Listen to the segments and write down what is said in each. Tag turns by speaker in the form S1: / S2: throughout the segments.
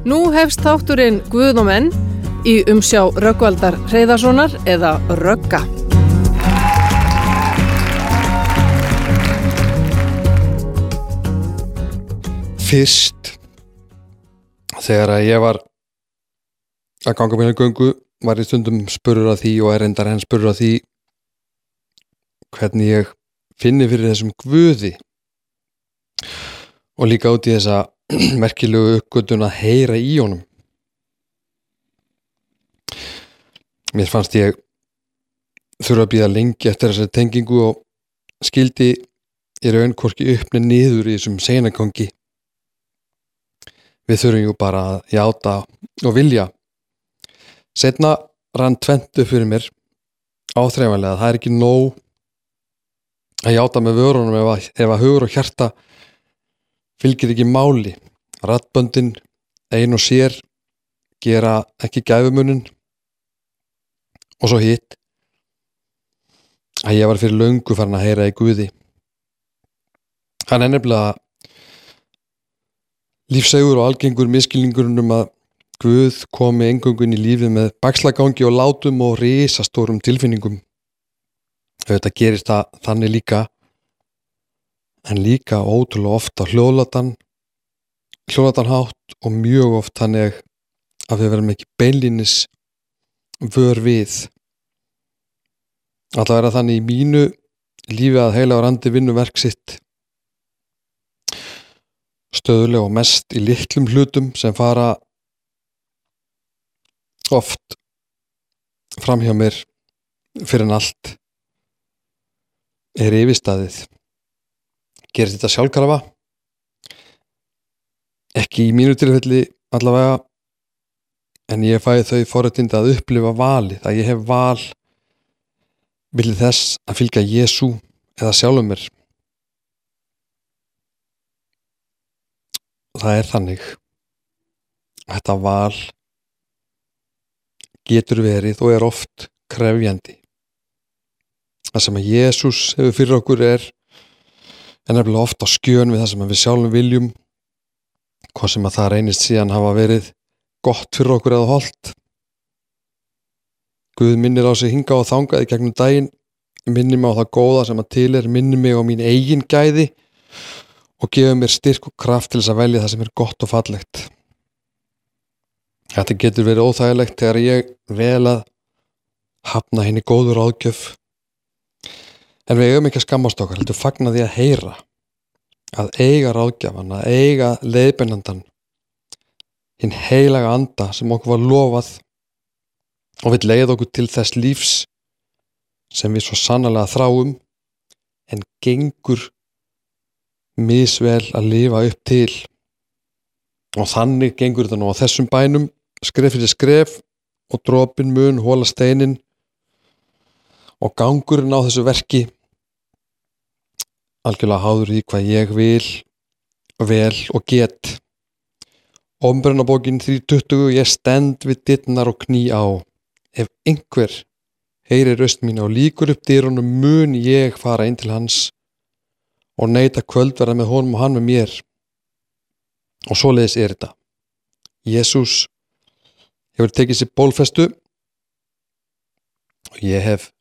S1: Nú hefst þátturinn Guð og menn í umsjá Röggvaldar Hreyðarssonar eða Rögga.
S2: Fyrst þegar að ég var að ganga minna göngu var ég stundum spurur að því og er endar henn spurur að því hvernig ég finni fyrir þessum guði og líka út í þessa merkilegu uppgötun að heyra í honum. Mér fannst ég þurfa að býða lengi eftir þessari tengingu og skildi í raun hvorki uppni niður í þessum senagangi við þurfum jú bara að játa og vilja. Setna rann tventu fyrir mér áþreifanlega. Það er ekki nóg að játa með vörunum ef að, ef að hugur og hjarta fylgir ekki máli. Rattböndin ein og sér gera ekki gæfumunin og svo hitt. Að ég var fyrir löngu farin að heyra í Guði. Hann er nefnilega lífsegur og algengur miskilningurinn um að Guð komi engungun í lífið með bakslagangi og látum og risastórum tilfinningum. Auðvitað gerist það þannig líka en líka ótrúlega ofta hljóðlatan hljóðlatan hátt og mjög oft þannig að við verðum ekki beinlínis vör við. Alltaf er að þannig í mínu lífi að heila á randi vinnuverk sitt stöðulega og mest í litlum hlutum sem fara oft fram hjá mér fyrir en allt er yfirstaðið gerir þetta sjálfkrafa. Ekki í mínu tilfelli allavega en ég fæði þau forrættind að upplifa valið að ég hef val viljið þess að fylgja Jésu eða sjálfum mér. Það er þannig. Þetta val getur verið og er oft krefjandi. Það sem að Jésús hefur fyrir okkur er en nefnilega oft á skjön við það sem við sjálfum viljum hvað sem að það reynist síðan hafa verið gott fyrir okkur eða holdt. Guð minnir á sig hinga og þangaði gegnum daginn. Minnir mig á það góða sem að til er minnir mig á mín eigin gæði og gefur mér styrk og kraft til þess að velja það sem er gott og fallegt. Þetta getur verið óþægilegt þegar ég vel að hafna henni góður áðgjöf en við eigum ekki að skammast okkar heldur fagna því að heyra að eiga ráðgjafan, að eiga leiðbennandan hinn heilaga anda sem okkur var lofað og vil leið okkur til þess lífs sem við svo sannlega þráum en gengur misvel að lifa upp til. Og þannig gengur þetta nú á þessum bænum skref fyrir skref og dropin mun hóla steinin og gangurinn á þessu verki algjörlega háður í hvað ég vil vel og get. Ombrunabókin 320 ég stend við dittnar og kný á. Ef einhver heyri röst mín og líkur upp dýrunum mun ég fara inn til hans og neyta kvöldverða með honum og hann með mér. Og svo leiðis er þetta. Jésús hefur tekið sér bólfestu. Og ég hef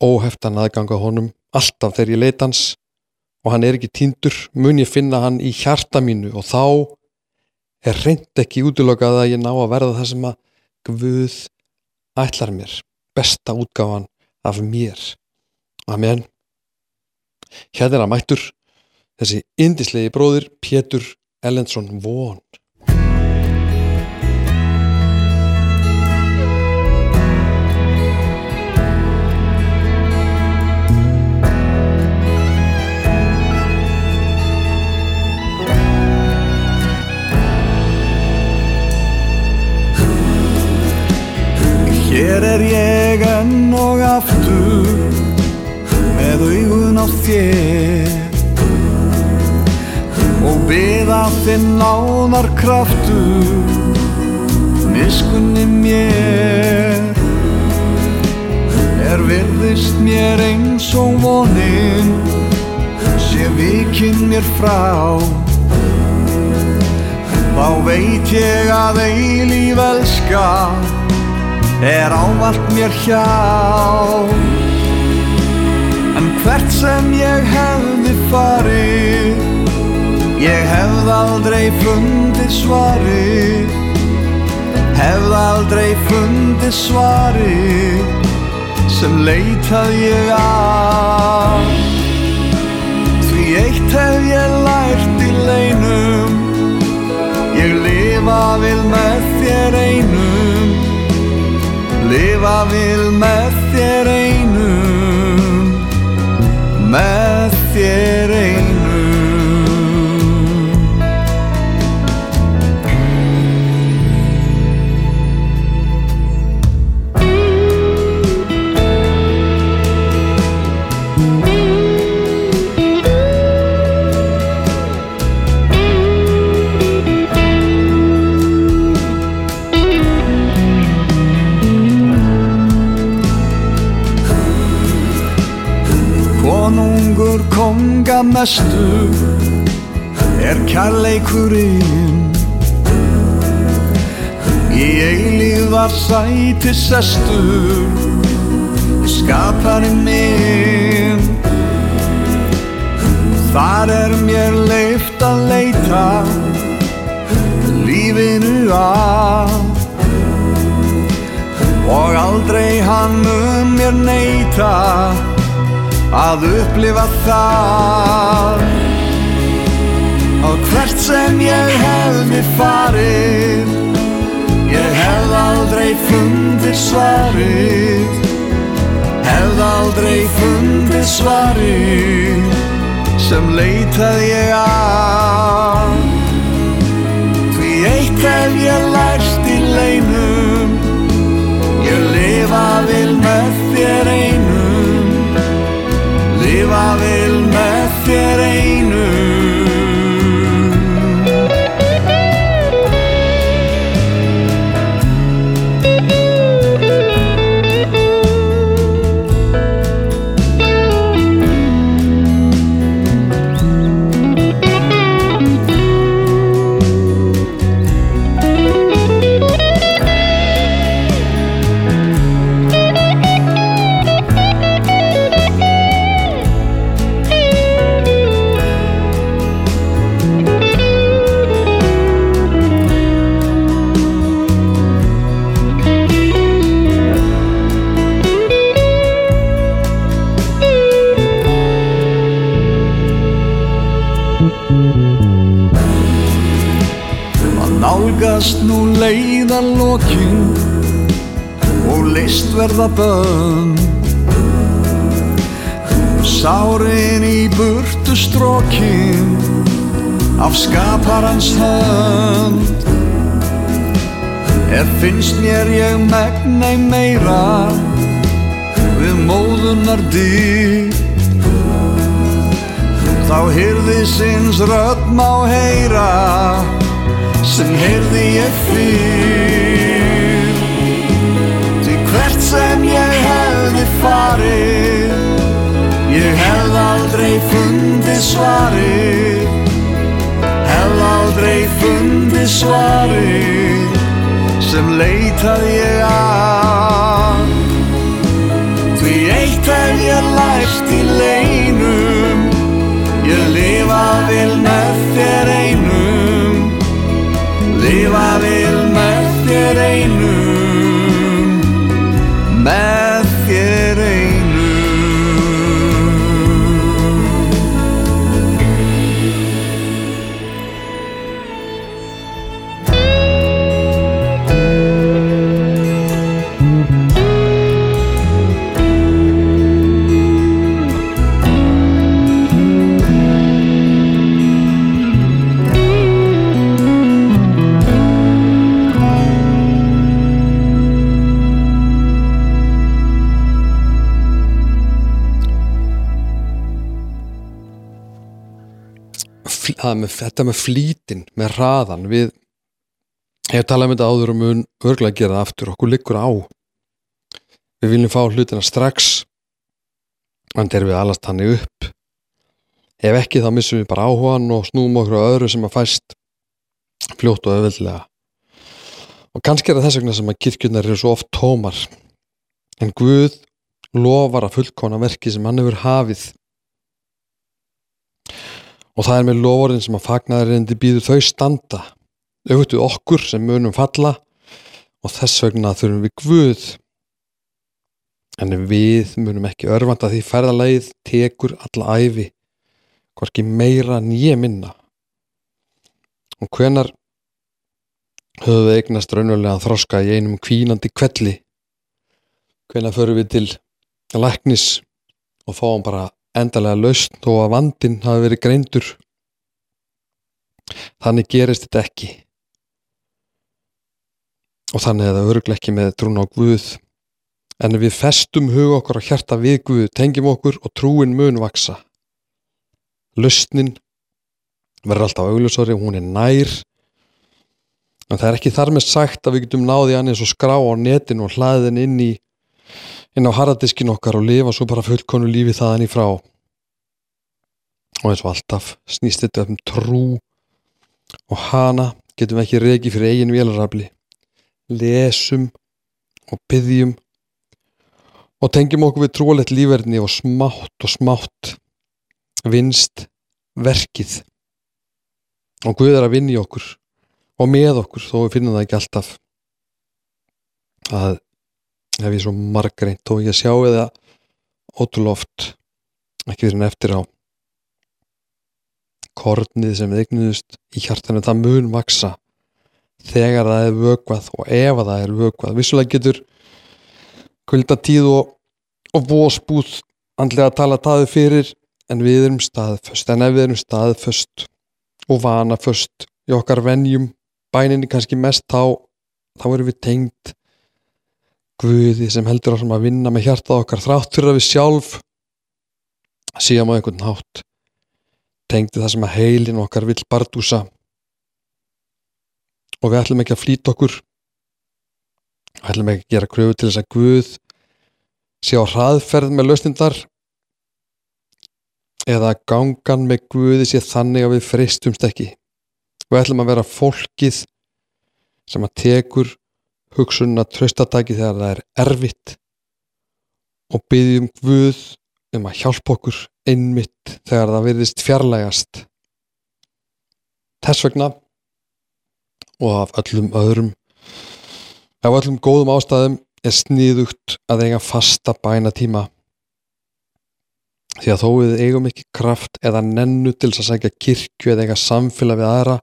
S2: óheftan aðganga honum alltaf þegar ég leita hans og hann er ekki týndur mun ég finna hann í hjarta mínu og þá er reynd ekki útlokað að ég ná að verða það sem að Guð ætlar mér. Besta útgáfan af mér. Amen. Hérna er að mættur þessi indislegi bróðir Pétur Ellensson von
S3: Hér er ég enn og aftur með augun á þér. Og beða þinn náðar kraftur miskunni mér. Er virðist mér eins og vonin sé vikinn mér frá. Þá veit ég að eilíf elska er ávalt mér hjá. En hvert sem ég hefði farið Ég hefði aldrei fundið svarið. Hefði aldrei fundið svarið Sem leitað ég að. Því eitt hef ég lært í leinum Ég lifa vil með þér einum Lifa vil með þér einum Með konga mestur er kærleikurinn. Í eilíð var sæti sestur skaparinn minn. Þar er mér leift að leita lífinu að og aldrei hann um mér neita að upplifa það. Og hvert sem ég hefði farið ég hef aldrei fundið svarið. Hef aldrei fundið svarið sem leitað ég að. Því eitt hef ég lært í leinum ég lifa vil með þér einum lifa vil með þér einum nálgast nú leiðan lokin og list verða bönn. Sárin í burtu strókin af skaparans hönd. Er finnst mér ég megnei meira við móðunar dýr. Þá hyrði sinns rödd má heyra sem heyrði ég fyrr. Því hvert sem ég hefði farið Ég hef aldrei fundið svarið. Hef aldrei fundið svarið sem leitað ég að. Því eitt hef ég lært í leinum Ég lifa vil með þér einum Lifa vil með þér einum Með
S2: með, þetta með flýtin, með hraðan við ég hef talað um þetta áður og mun örgulega gera það aftur, okkur liggur á. Við viljum fá hlutina strax. En þegar við alast hann upp. Ef ekki þá missum við bara áhugan og snúum okkur á öðru sem að fæst fljótt og öðvöldlega og kannski er það þess vegna sem að kirkjurnar eru svo oft tómar. En Guð lofar að fullkona verki sem hann hefur hafið og það er með lofurinn sem að fagnaðarindi býður þau standa. Auðvitað okkur sem munum falla. Og þess vegna þurfum við Guð. En við munum ekki örfanda því ferðalægið tekur alla æfi hvorki meira nýja minna. Og hvenar höfum við eignast raunverulega þroska í einum kvínandi kvelli hvenar förum við til læknis og fáum bara endalega lausn þó að vandin hafi verið greindur. Þannig gerist þetta ekki. Og þannig er það örglega ekki með trún á Guð. En við festum hug okkur að hjarta við Guð tengjum okkur og trúin mun vaksa lausnin verður alltaf auglusori hún er nær. En það er ekki þar með sagt að við getum náði hann eins og skrá á netin og hlaðin inn í inn á harðadiskin okkar og lifa svo bara fullkonu lífi þaðan í frá. Og eins og alltaf snýst þetta um trú og hana getum við ekki regi fyrir eigin vélarafli. Lesum og byggjum og tengjum okkur við trúalett lífverðni og smátt og smátt vinst verkið. Og Guð er að vinna í okkur og með okkur þó við finnum það ekki alltaf. Að hef ég svo margreint og ég sjá eða ótrúloft ekki fyrir en eftir á. Kornið sem við eignuðust í hjartanu það mun vaksa þegar það er vögvað og ef það er vögvað vissulega getur kvöldatíð og, og vósbúð andlega að tala taði fyrir en við erum staðföst en ef við erum staðföst og vanaföst í okkar venjum bæninni kannski mest þá þá erum við tengd Guði sem heldur á að vinna með hjartað okkar þrátt fyrir að við sjálf síðan á einhvern hátt tengdi það sem að heilin okkar vill bardúsa og við ætlum ekki að flýta okkur við ætlum ekki að gera kröfu til þess að Guð sé á hraðferð með lausnindar eða gangan með Guði sé þannig að við freistumst ekki. Við ætlum að vera fólkið sem að tekur hugsunna tröstataki þegar það er erfitt og byggjum Guð um að hjálpa okkur einmitt þegar það verðist fjarlægast. Þess vegna og af öllum öðrum af öllum góðum ástæðum er sniðugt að eiga fasta bænatíma því að þó við eigum ekki kraft eða nennu til að segja kirkju eða eitthvað samfélag við aðra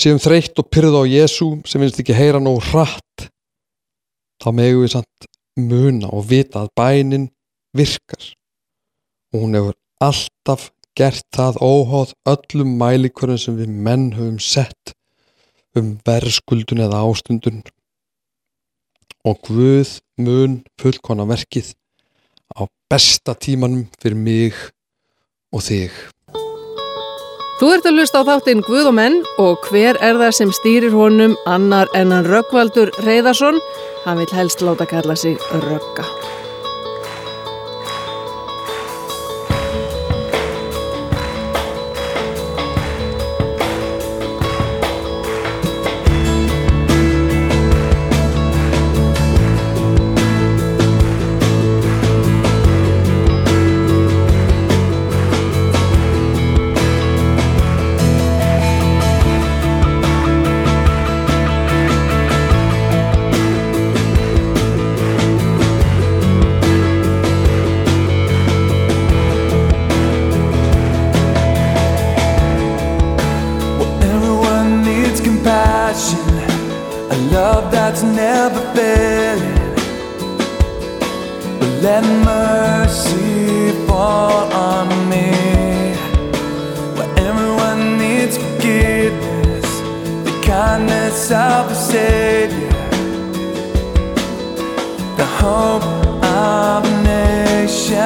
S2: séum þreytt og pyrða á Jésu sem finnst ekki heyra nóg hratt þá megum við samt muna og vita að bænin virkar og hún hefur alltaf gert það óháð öllum mælikvörðum sem við menn höfum sett um verðskuldun eða ástundun og Guð mun fullkona verkið á besta tímanum fyrir mig og þig.
S1: Þú ert að lusta á þáttinn Guð og menn og hver er það sem stýrir honum annar ennan Röggvaldur Reyðarsson? Hann vil helst láta kalla sig Rögga. kindness of the Savior, the hope of a nation.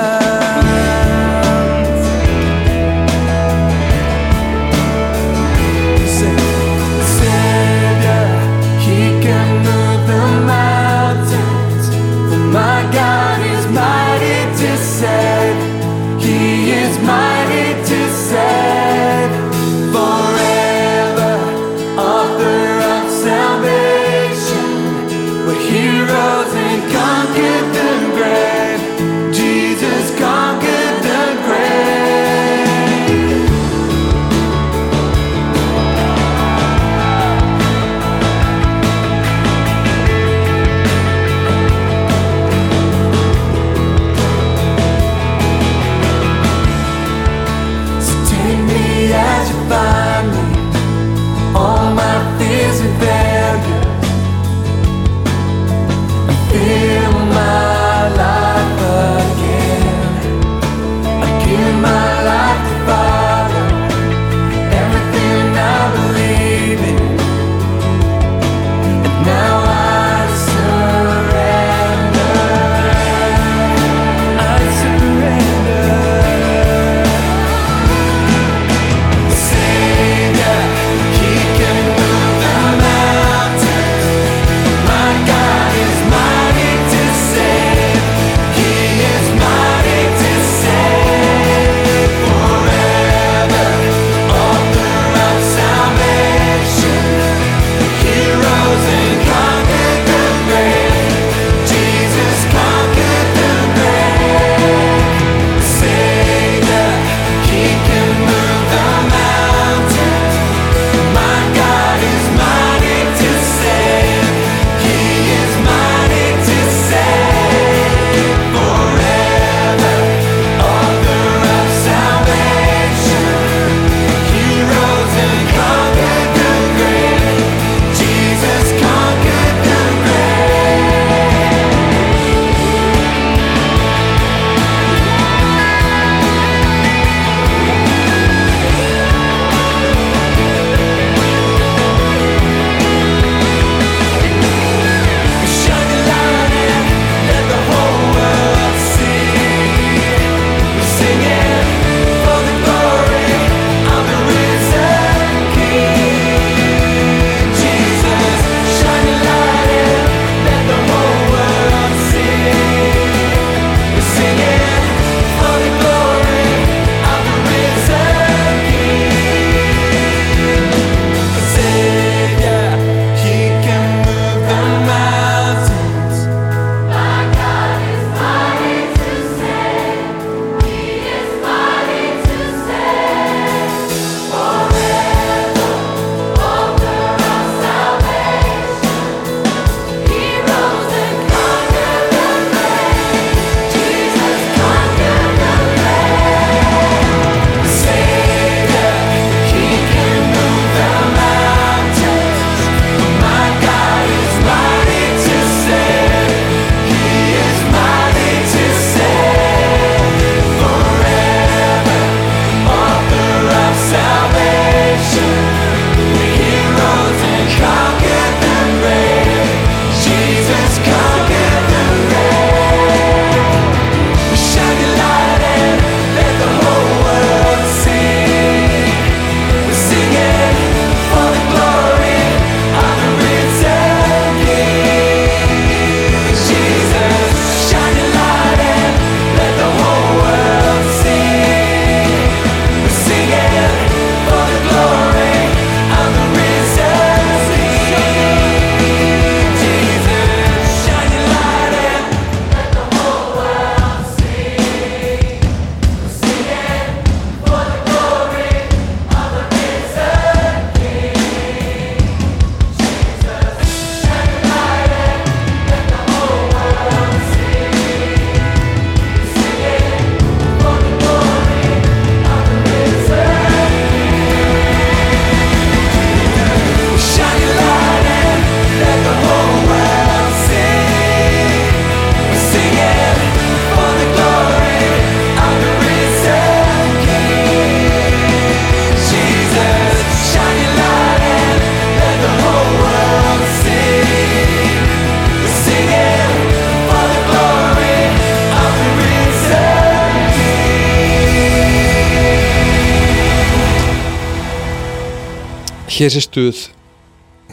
S2: Hér sé stuð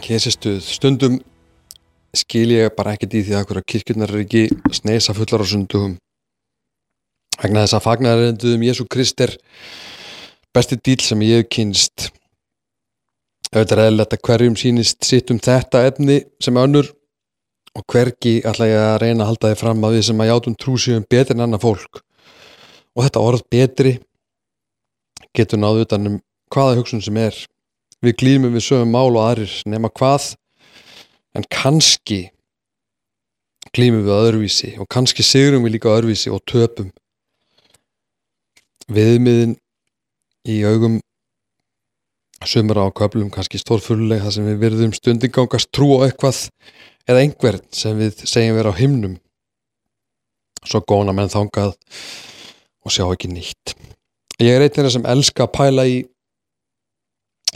S2: hér sé stuð. Stundum skil ég bara ekkert í því að kirkjurnar er ekki sneisa fullar á sundugum vegna þess að fagnarendum Jésu Krist er besti dýl sem ég hef kynst auðvitað er eðlilegt að hverjum sínist sitt um þetta efni sem önnur og hvergi ætla ég að reyna að halda þið fram að við sem að játum trúsíum betur en annar fólk. Og þetta orð betri getur náðu utan um hvaða hugsun sem er við glýmum við sögum mál og aðrir nema hvað? En kannski glýmum við öðruvísi og kannski sigurum við líka öðruvísi og töpum. Viðmiðin í augum sumra á köflum kannski stórfulleg þar sem við verðum stundingangast trú á eitthvað eða einhvern sem við segjum vera á himnum. Svo góna menn þangað og sjá ekki nýtt. Ég er þeirra sem elska að pæla í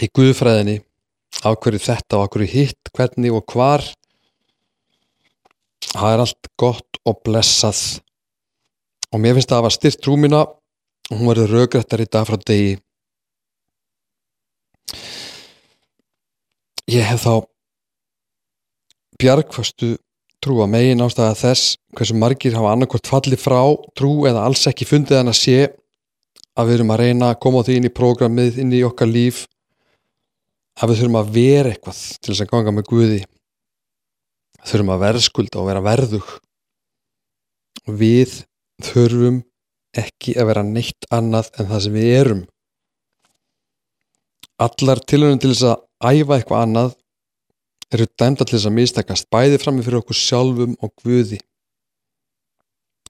S2: í guðfræðinni af hverju þetta og af hverju hitt hvernig og hvar. Það er allt gott og blessað. Og mér finnst það að hafa styrt trúmina og hún verður raugrættar í dag frá degi. Ég hef þá bjargfastu trú að megin ástæða þess hversu margir hafa annarkort fallið frá trú eða alls ekki fundið hann að sé að við erum að reyna að koma á því inn í prógramið, inn í okkar líf að við þurfum að vera eitthvað til þess að ganga með Guði. Þurfum að verðskulda og vera verðug. Við þurfum ekki að vera neitt annað en það sem við erum. Allar tilhörnum til þess að æfa eitthvað annað eru dæmda til þess að mistakast bæði frammi fyrir okkur sjálfum og Guði.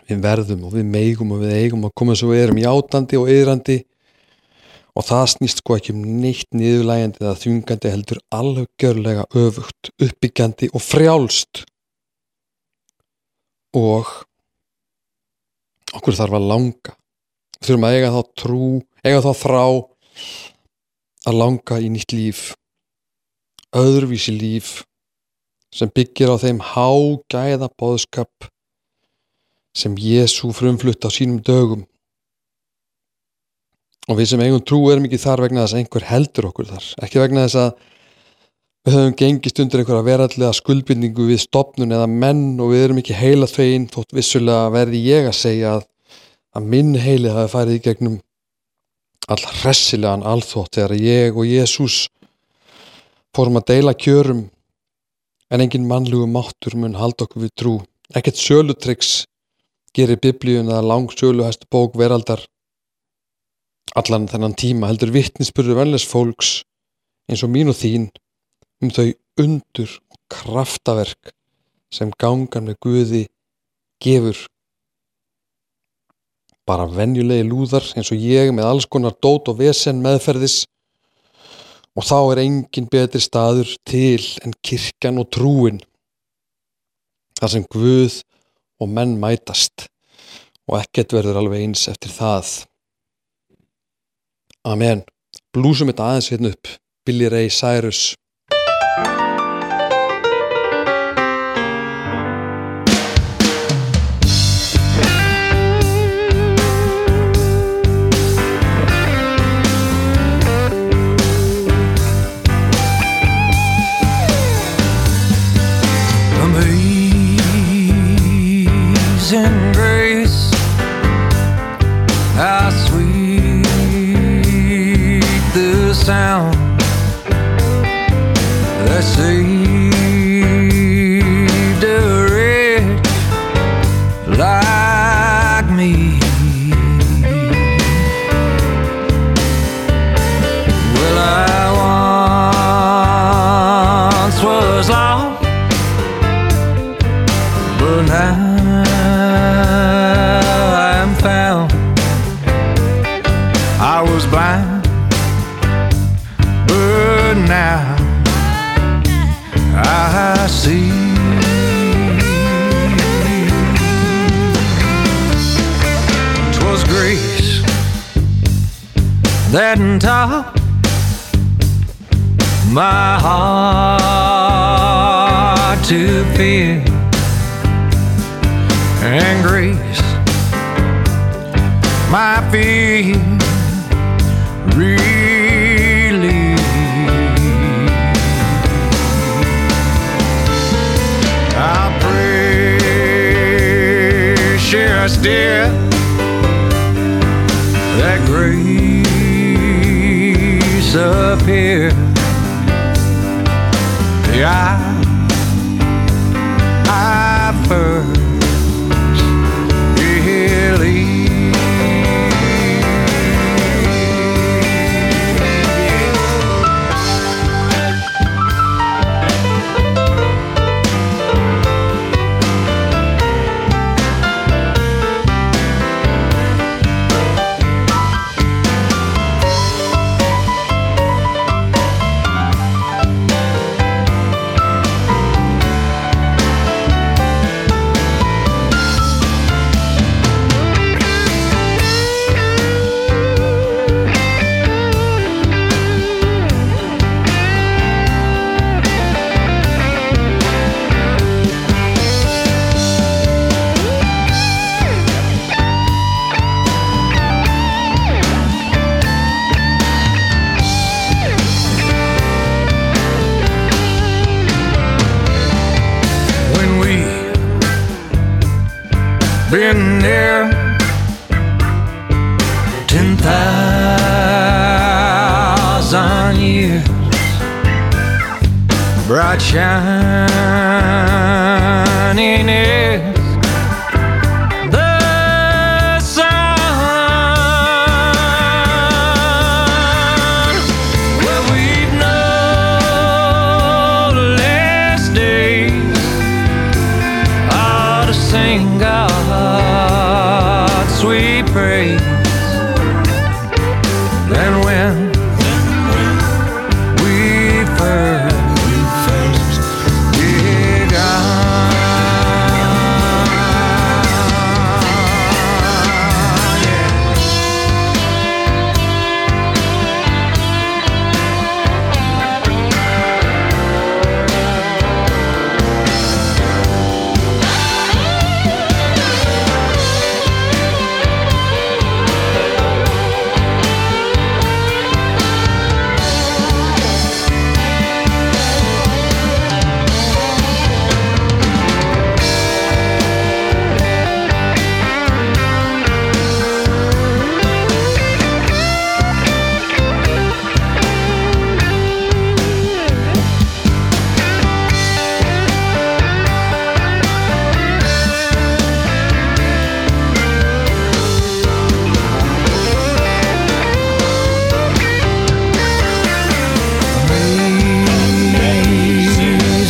S2: Við verðum og við meigum og við eigum að koma svo erum játandi og yðrandi og það snýst sko ekki um neitt niðurlægandi eða þjungandi heldur algjörlega öfugt, uppbyggjandi og frjálst. Og okkur þarf að langa. Þurfum að eiga þá trú eiga þá þrá að langa í nýtt líf öðruvísi líf sem byggir á þeim hágæða bóðskap sem Jésu frumflutt á sínum dögum og við sem eigum trú erum ekki þar vegna þess að einhver heldur okkur þar. Ekki vegna þess að við höfum gengist undir einhverja verallega skuldbindningu við stopnun eða menn og við erum ekki heila þvegin þótt vissulega verði ég að segja að, að minn heili hafi farið í gegnum all hressilegan alþótt þegar ég og Jésús fórum að deila kjörum en engin mannlugu máttur mun halda okkur við trú. Ekkert sölutryggs gerir biblíun eða lang söluhæstu bók veraldar allan þennan tíma heldur vittnisspurður venles fólks eins og mín og þín um þau undur og kraftaverk sem gangan með Guði gefur. Bara venjulegi lúðar eins og ég með alls konar dót og vesen meðferðis. Og þá er engin betri staður til en kirkjan og trúin þar sem Guð og menn mætast. Og ekkert verður alveg eins eftir það Amen. Blúsum þetta aðeins hérna upp. Billy Ray Cyrus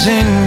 S3: Amazing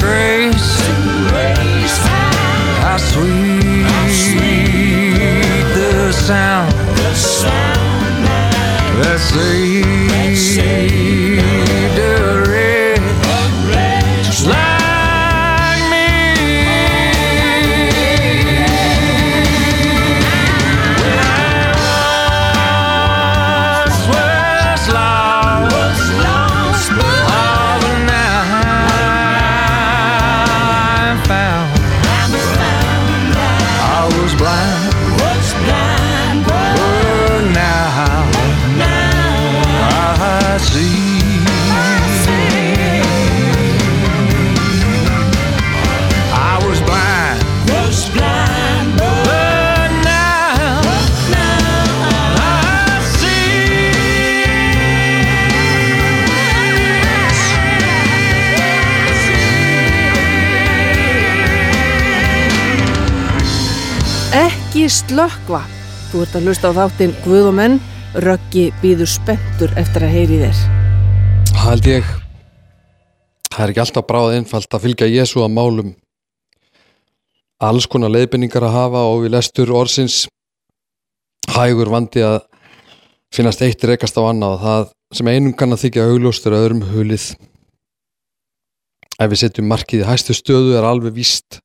S1: Þú ert að hlusta á þáttinn Guð og menn. Röggi býður spenntur eftir að heyri þér.
S2: Held ég Það er ekki alltaf bráð einfalt að fylgja Jésu að málum alls konar leiðbynningar að hafa og við lestur orðsins hægur vandi að finnast eitt rekast á annað það sem einum kann að þykja augljóstur öðrum hulið ef við setjum markið í hæstu stöðu er alveg víst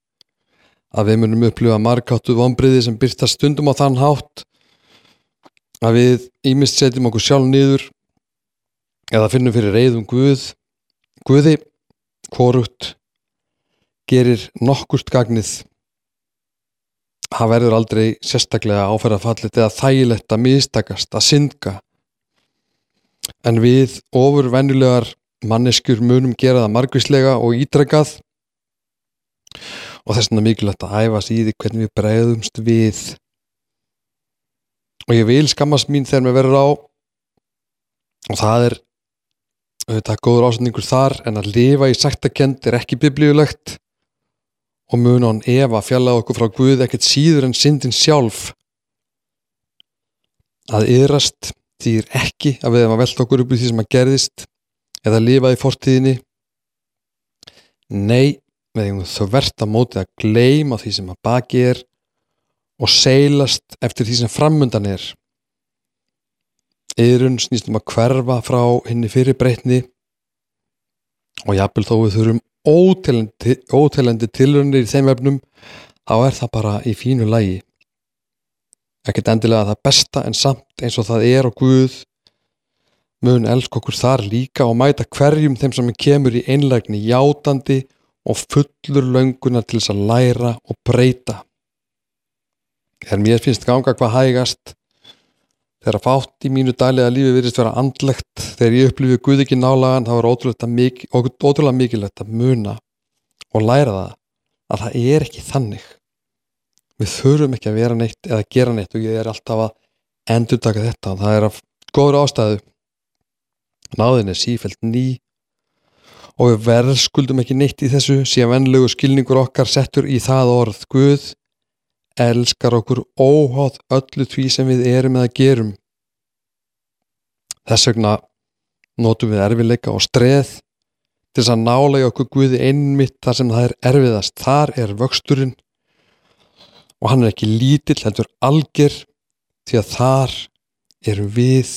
S2: að við munum upplifa margáttu vonbriði sem byrtast stundum á þann hátt að við ímist setjum okkur sjálf niður eða finnum fyrir reyðum Guð. Guði hvorugt gerir nokkurt gagnið. Það verður aldrei sérstaklega áferðafallit eða þægilegt að mistakast, að syndga en við ofur venjulegar manneskjur munum gera það margvíslega og ítrekað og þess vegna mikilvægt að æfa sig í því hvernig við bregðumst við. Og ég vil skammast mín þegar mér verður á. Og það er auðvitað góður ásendingur þar en að lifa í saktakend er ekki biblíulegt. Og mun án Eva fjallaði okkur frá Guð ekkert síður en syndin sjálf. Að yðrast þýr ekki að við hefum að velta okkur upp í því sem að gerðist eða lifa í fortíðinni. Nei, hefum þau verðt að móti að gleima því sem að baki er og seilast eftir því sem framundan er. Yðrun snýst um að hverfa frá henni fyrir breytni og jafnvel þó við þurfum ótelandi, ótelandi tilrunir í þeim efnum þá er það bara í fínu lægi ekkert endilega það besta en samt eins og það er og Guð mun elsk okkur þar líka og mæta hverjum þeim sem kemur í einlægni játandi og fullur löngunar til þess að læra og breyta. Þegar mér finnst ganga hvað hægast þegar fátt í mínu dælega lífi virðist vera andlegt. Þegar ég upplifi Guð ekki nálagan þá er ótrúlega, mikil, ótrúlega mikilvægt að muna og læra það að það er ekki þannig. Við þurfum ekki að vera neitt eða gera neitt og ég er alltaf að endur taka þetta. Og það er af góður ástæðu. Náðin er sífælt ný og við verðskuldum ekki neitt í þessu síðan vennlegu skilningur okkar settur í það orð Guð elskar okkur óháð öllu því sem við erum eða gerum. Þess vegna notum við erfileika og streð til þess að nálega okkur Guði einmitt þar sem það er erfiðast. Þar er vöxturinn og hann er ekki lítill heldur algjör því að þar erum við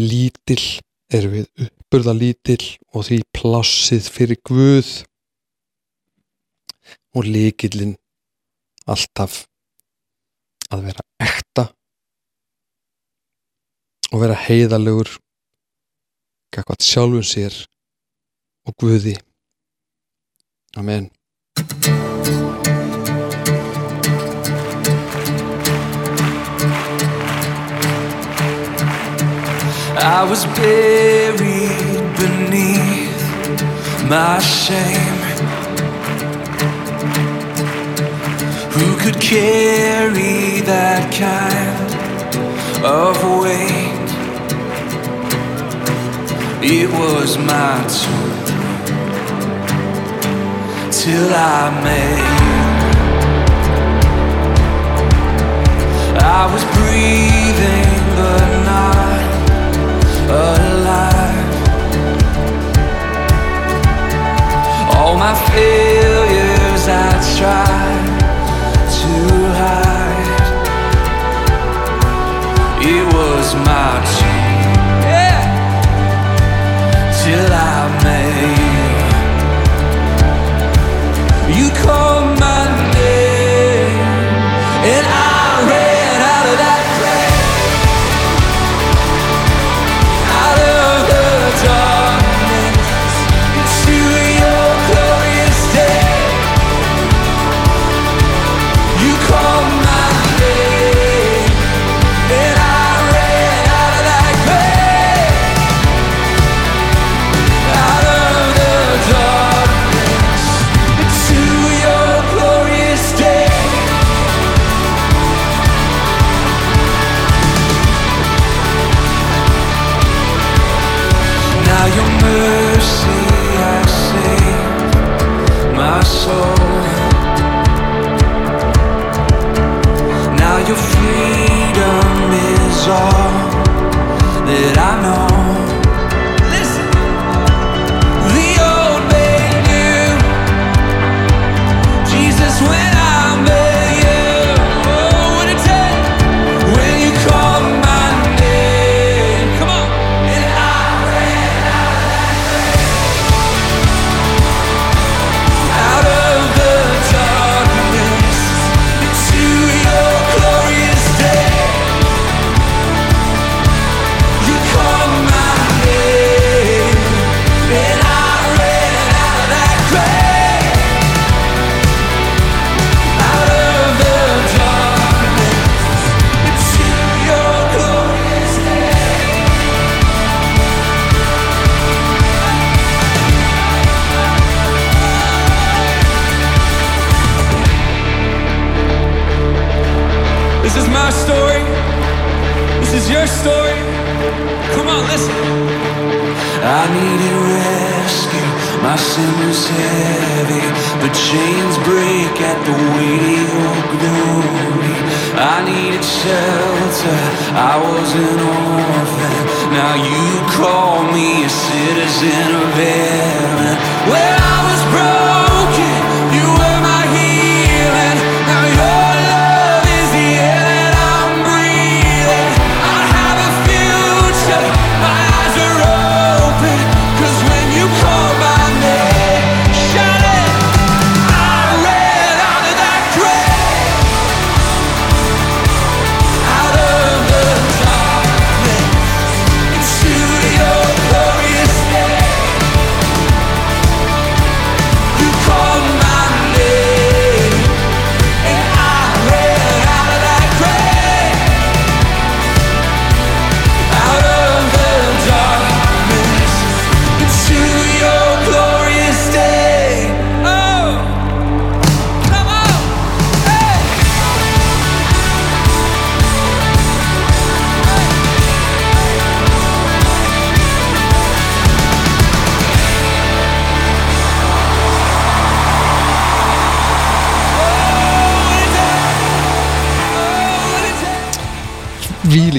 S2: lítill erum við uppburða lítill og því plássið fyrir Guð og líkillin alltaf að vera ekta og vera heiðalegur kakvað sjálfum sér og Guði. Amen.
S1: I was buried my shame. Who could carry that kind of weight? It was my turn till I made. You I was breathing but not alive. All my failures I tried to hide. It was my turn,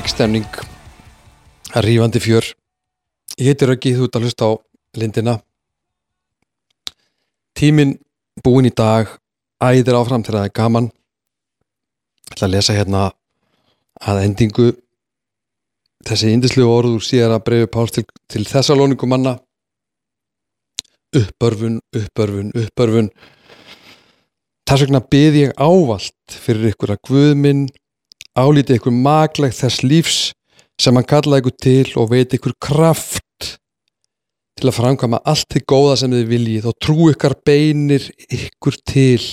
S2: Vílík stemning Rífandi fjör. Ég heiti Röggi, þú ert að hlusta á lindina. Tíminn búinn í dag Æðir áfram að það er gaman. Ég ætla að lesa hérna að endingu þessi indislegu orður síðar að breyfi Páls til, til þessa lóningum manna. Uppörfun, uppörfun, uppörfun Þess vegna bið ég ávalt fyrir ykkur að Guð minn álítið ykkur maglegt þess lífs sem hann kallaði ykkur til og veit ykkur kraft til að framkvæma allt til góða sem þið viljið og trú ykkar beinir ykkur til.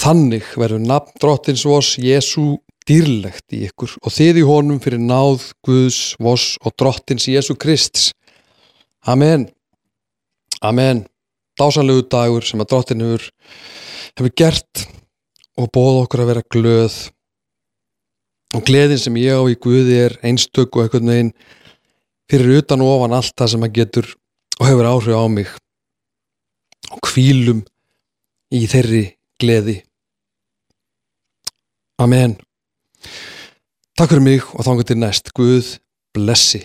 S2: Þannig verður nafn drottins vos Jésu dýrlegt í ykkur og þið í honum fyrir náð Guðs vos og drottins Jésu Krist. Amen. Amen. Dásanlegu dagur sem að drottin hefur, hefur gert og bóða okkur að vera glöð. Og gleðin sem ég á í Guði er einstök og einhvern veginn fyrir utan og ofan allt það sem að getur og hefur áhrif á mig. Og kvílum í þeirri gleði. Amen. Takk fyrir mig og þangur til næst. Guð blessi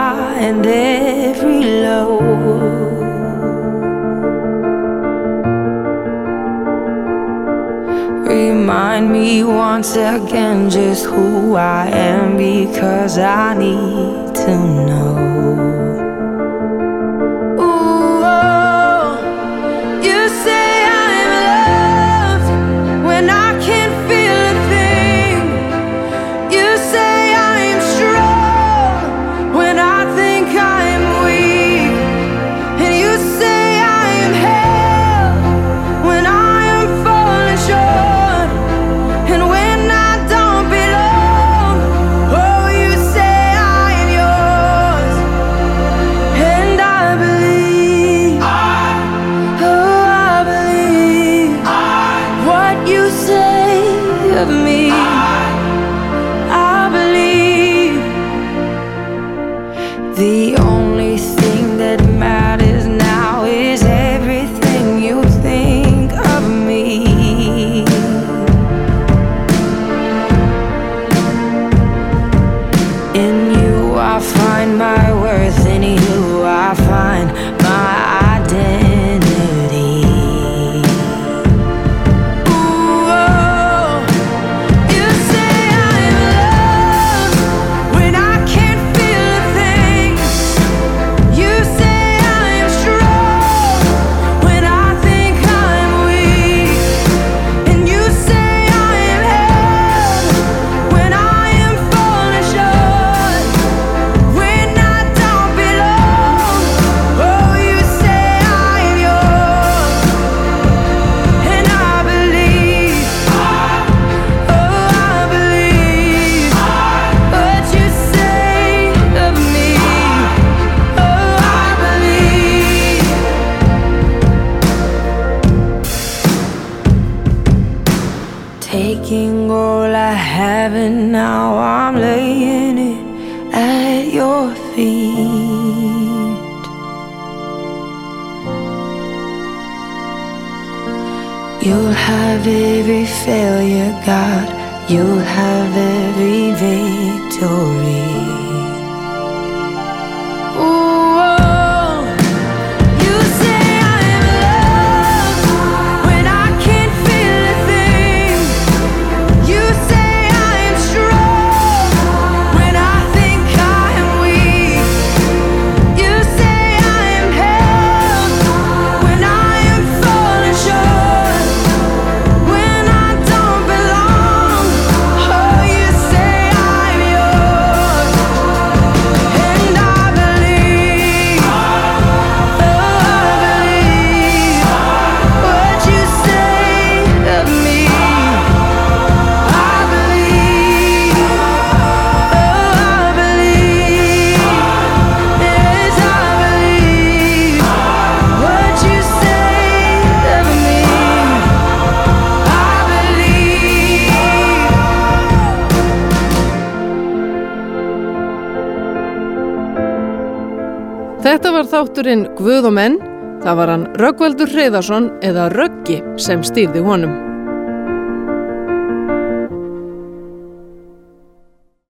S4: and every low? Remind me once again just who I am because I need to know. failure, God, you'll have every victory.
S1: var þátturinn Guð og menn, það var hann Röggveldur Hreiðarsson eða Röggi sem stýrði honum.